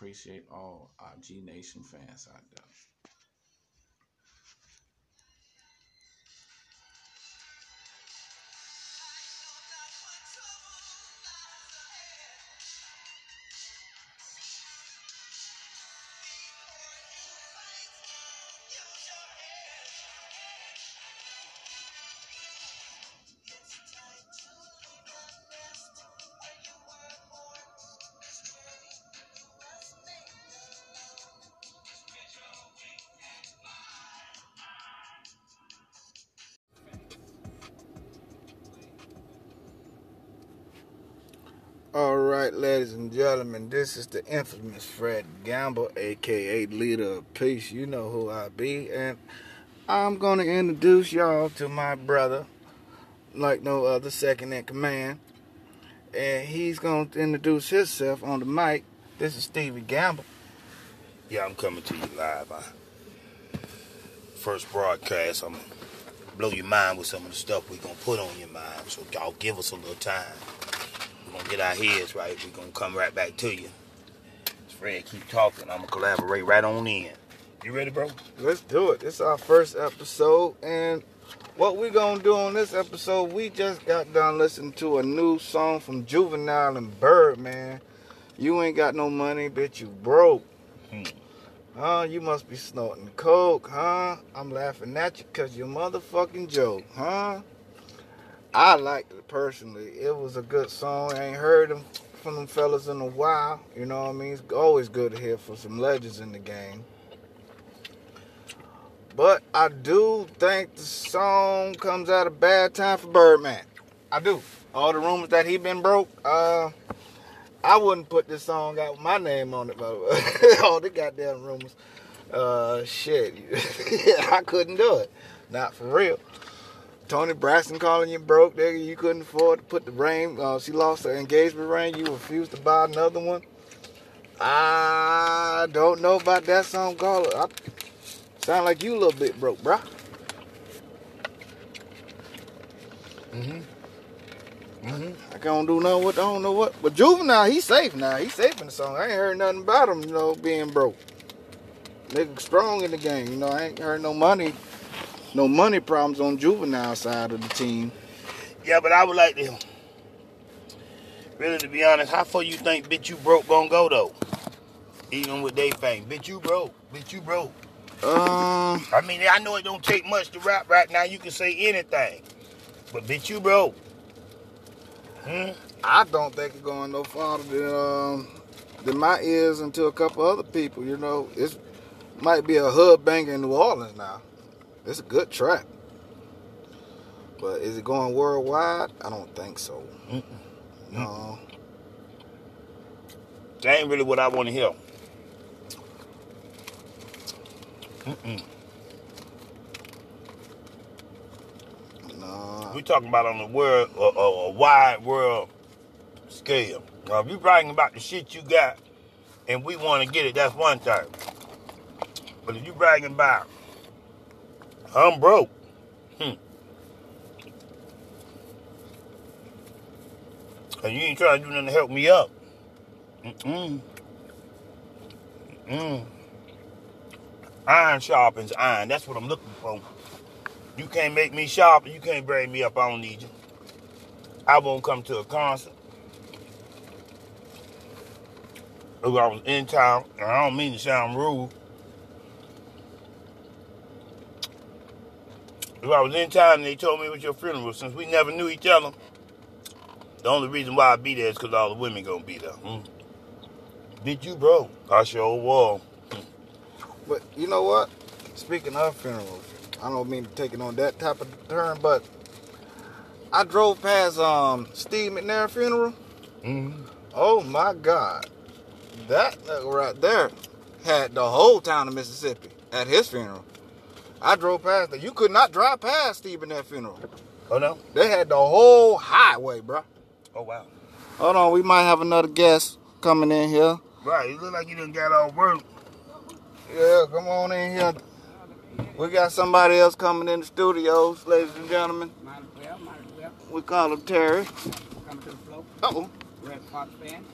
appreciate all our G Nation fans out there. All right, ladies and gentlemen, this is the infamous Fred Gamble, aka Leader of Peace. You know who I be, and I'm gonna introduce y'all to my brother, like no other, second in command, and he's gonna introduce himself on the mic. This is Stevie Gamble. Yeah, I'm coming to you live. First broadcast, I'm gonna blow your mind with some of the stuff we're gonna put on your mind. So y'all give us a little time. We're get our heads right. We're gonna come right back to you. Fred keep talking, I'm gonna collaborate right on in. You ready, bro? Let's do it. This is our first episode, and what we gonna do on this episode? We just got done listening to a new song from Juvenile and Birdman. You ain't got no money, bitch. You broke. Hmm. Huh? You must be snorting coke, huh? I'm laughing at you because you motherfucking joke, huh? I liked it personally. It was a good song. I ain't heard them from them fellas in a while. You know what I mean? It's always good to hear from some legends in the game. But I do think the song comes at a bad time for Birdman. I do. All the rumors that he been broke, uh, I wouldn't put this song out with my name on it, by the way. All the goddamn rumors. Uh, shit. I couldn't do it. Not for real. Toni Braxton calling you broke, nigga. You couldn't afford to put the ring. Uh, she lost her engagement ring. You refused to buy another one. I don't know about that song. Call it. I, sound like you a little bit broke, bruh. Mm-hmm. Mm-hmm. I can't do nothing with. I don't know what. But Juvenile, he's safe now. He's safe in the song. I ain't heard nothing about him, you know, being broke. Nigga strong in the game. You know, I ain't heard no money, no money problems on Juvenile side of the team. Yeah, but I would like to really to be honest, how far you think bitch you broke gonna go though? Even with they fame. Bitch you broke. Bitch you broke. Um, I mean, I know it don't take much to rap right now. You can say anything. But bitch you broke. Hmm? I don't think it's going no farther than um than my ears and to a couple other people. You know, it might be a hood banger in New Orleans now. It's a good track, but is it going worldwide? I don't think so. Mm-mm. No. That ain't really what I want to hear. Mm-mm. No. We talking about on the world, a, a, a wide world scale. Now, if you bragging about the shit you got, and we want to get it, that's one thing. But if you bragging about, I'm broke. Hmm. And you ain't trying to do nothing to help me up. Mm-mm. Mm-mm. Iron sharpens iron. That's what I'm looking for. You can't make me sharp you can't bring me up. I don't need you. I won't come to a concert. If I was in town, I don't mean to sound rude. If I was in town and they told me it was your funeral, since we never knew each other, the only reason why I'd be there is because all the women gonna be there. Hmm? Bitch, you broke. I sure was. But you know what? Speaking of funerals, I don't mean to take it on that type of turn, but I drove past um Steve McNair funeral. Mm-hmm. Oh my God. That right there had the whole town of Mississippi at his funeral. I drove past it. You could not drive past Steve in that funeral. Oh no. They had the whole highway, bro. Oh wow. Hold on, we might have another guest coming in here. Right. You look like you didn't got all work. Yeah, come on in here. We got somebody else coming in the studios, ladies and gentlemen. Might as well, might as well. We call him Terry. Come to the flow. Uh-oh. Redd Foxx fan.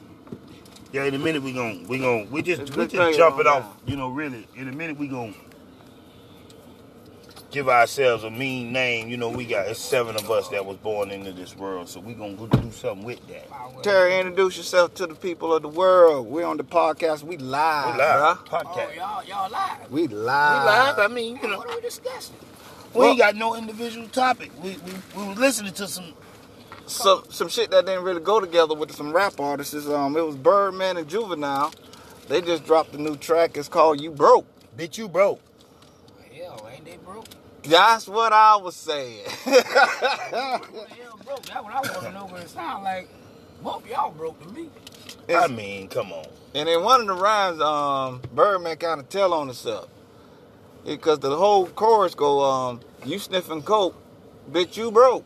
Yeah, in a minute we gon' we gon' we just It's we just thing jump it off. now. You know, really. In a minute we gon' give ourselves a mean name. You know, we got it's seven of us that was born into this world, so we gonna go do something with that. Terry, introduce yourself to the people of the world. We're on the podcast. We live, We live bruh. Oh, y'all, y'all live. We live. We live. live. I mean, you know, What are we discussing? we ain't got no individual topic. We we, we was listening to some. Some some shit that didn't really go together with some rap artists. Is, um, it was Birdman and Juvenile. They just dropped a new track. It's called "You Broke." Bitch, you broke. Hell, ain't they broke? That's what I was saying. What the hell broke? That's what I want to know. But it sound like both y'all broke to me. I mean, come on. And in one of the rhymes, um, Birdman kind of tell on himself. Because the whole chorus go, um, you sniffing coke, bitch, you broke.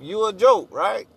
You a joke, right?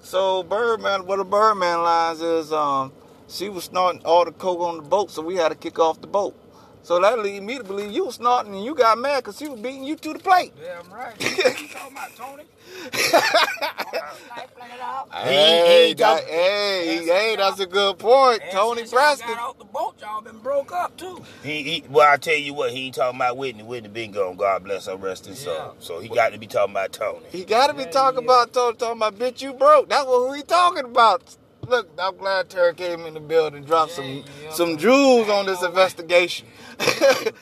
So Birdman, what the Birdman lines is, um, she was snorting all the coke on the boat, so we had to kick off the boat. So that lead me to believe you was snorting and you got mad because she was beating you to the plate. Damn right. What you talking about, Tony? Like, fling it out. Hey, he that, talk- hey, hey, that's a good point. And Tony since Preston. got off the boat, y'all been broke up too. He, he well, I tell you what, he ain't talking about Whitney. Whitney been gone. God bless her rest his soul. Yeah. So he got to be talking about Toni. He gotta be Yeah, talking yeah. about Toni, talking about bitch you broke. That's what he talking about. Look, I'm glad Terry came in the building, dropped some yeah. some jewels on this Ain't no way. investigation.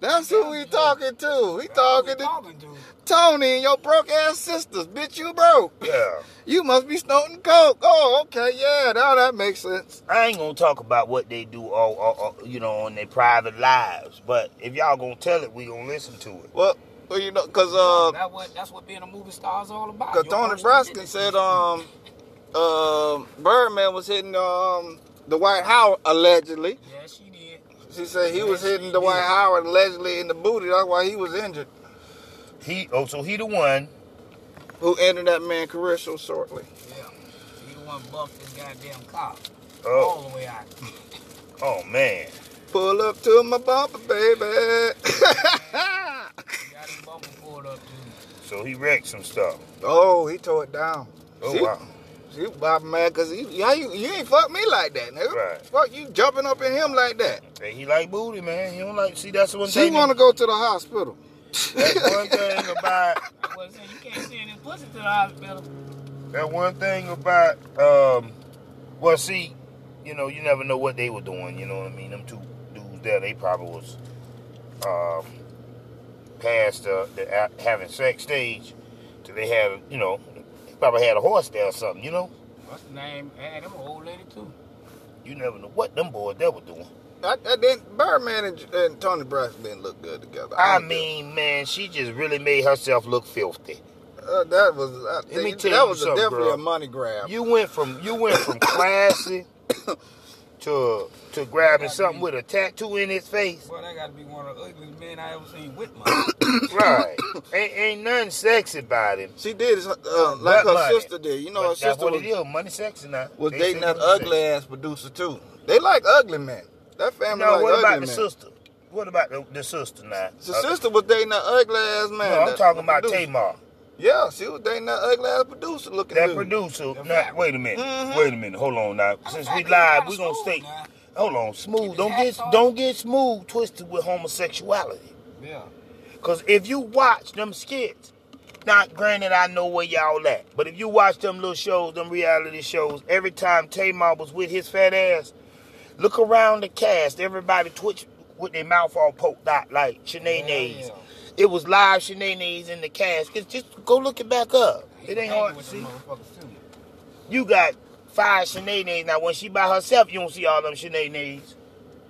That's who we talking to. He talking Who we talking to. Toni and your broke ass sisters. Bitch, you broke. Yeah. You must be snorting coke. Oh, okay, yeah, now that makes sense. I ain't gonna talk about what they do, all, all, all, you know, on their private lives. But if y'all gonna tell it, we gonna listen to it. Well, well you know, cause uh, that what, that's what being a movie star is all about. Cause Toni Braxton said um um Birdman was hitting um Dwight Howard allegedly. Yeah, she did. She said he was hitting he Dwight did. Howard allegedly in the booty. That's why he was injured. He, oh, so he the one. Who ended that man career so shortly. Yeah. He the one buffed this goddamn car. Oh, All the way out. oh man. Pull up to my bumper, baby. Got his bumper pulled up too. So he wrecked some stuff. oh, he tore it down. Oh See? wow. She Bob mad cause he, yeah, you, you ain't fuck me like that, nigga. Right. Fuck you jumping up in him like that. Hey, he like booty, man. He don't like. See, that's one She thing. wanna go to the hospital. That's one thing about. I was saying you can't send his pussy to the hospital. That one thing about. Um. Well, see, you know, you never know what they were doing. You know what I mean? Them two dudes there, they probably was. Um. Past the, the having sex stage, till they had, you know, they probably had a horse there or something. You know, What's the name? Had them an old lady too. you never know what them boys they were doing. I, I didn't, Birdman and, and Toni Braxton didn't look good together. I don't mean, man, she just really made herself look filthy. Uh, that was uh, Let me that tell you was a, something, definitely girl. a money grab. You went from you went from classy to to grabbing something with a tattoo in his face. Boy, that got to be one of the ugliest men I ever seen with money. Right. ain't, ain't nothing sexy about him. she did uh, like But her money. sister did. You know, But her that's sister what was, it is. Money sexy now. was They dating that ugly sexy. ass producer too. They like ugly men. That family No, like what ugly about the sister? What about the, the sister now? The Uh, sister was dating that ugly ass man. No, I'm talking about producer. Tamar. Yeah, she was dating that ugly ass producer looking at. That dude. producer. The Now, wait a minute. Mhm. Wait a minute. Hold on now. Since we live, kinda we gonna stay. now. Hold on, smooth. Don't get on. don't get smooth twisted with homosexuality. Yeah. Cause if you watch them skits, not granted I know where y'all at, but if you watch them little shows, them reality shows, every time Tamar was with his fat ass, look around the cast, everybody twitch with their mouth all poked out like Shanae Yeah, yeah. It was live Shanae in the cast. Just, just go look it back up. It ain't hard to see. them motherfuckers, too. You got five Shanae Now when she by herself, you don't see all them Shanae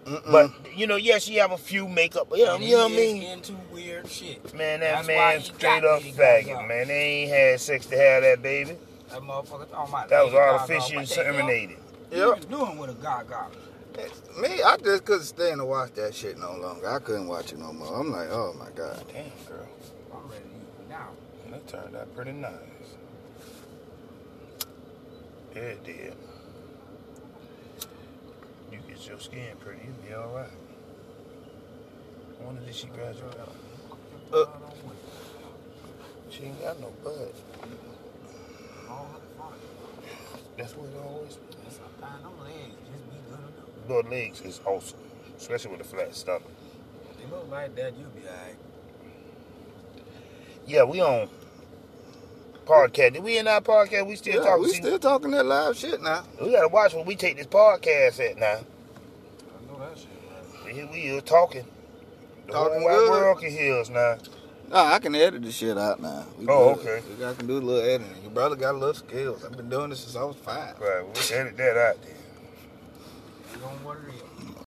Mm-mm. But you know, yeah, she have a few makeup. You know, you know what I mean? into weird shit. Man, that That's man straight up faggot, man. They ain't had sex to have that baby. That motherfucker talking about That was Lady Gaga. artificially the hell? inseminated. Yep. You doing with a gaga? Me, I just couldn't stand to watch that shit no longer. I couldn't watch it no more. I'm like, oh my god. Damn, girl. I'm ready to use it now. That turned out pretty nice. Yeah, it did. You get your skin pretty, you'll be alright. I wonder did she graduate out? Uh. She ain't got no butt. All the fun. That's what it always Sometimes them legs just be good enough. Butt legs is awesome, especially with a flat stomach. They look like that, you'll be alright. Yeah, we on podcast. Did we in our podcast? We still Yeah, talking. we See, still talking that live shit now. we gotta watch where we take this podcast at now. I know that shit, man. Here we is talking. The Talking whole wide good. world can hear us now. Nah, I can edit the shit out now. We Oh, good. okay. I can do a little editing. Your brother got a little skills. I've been doing this since I was five. Right, we'll edit that out then. It is.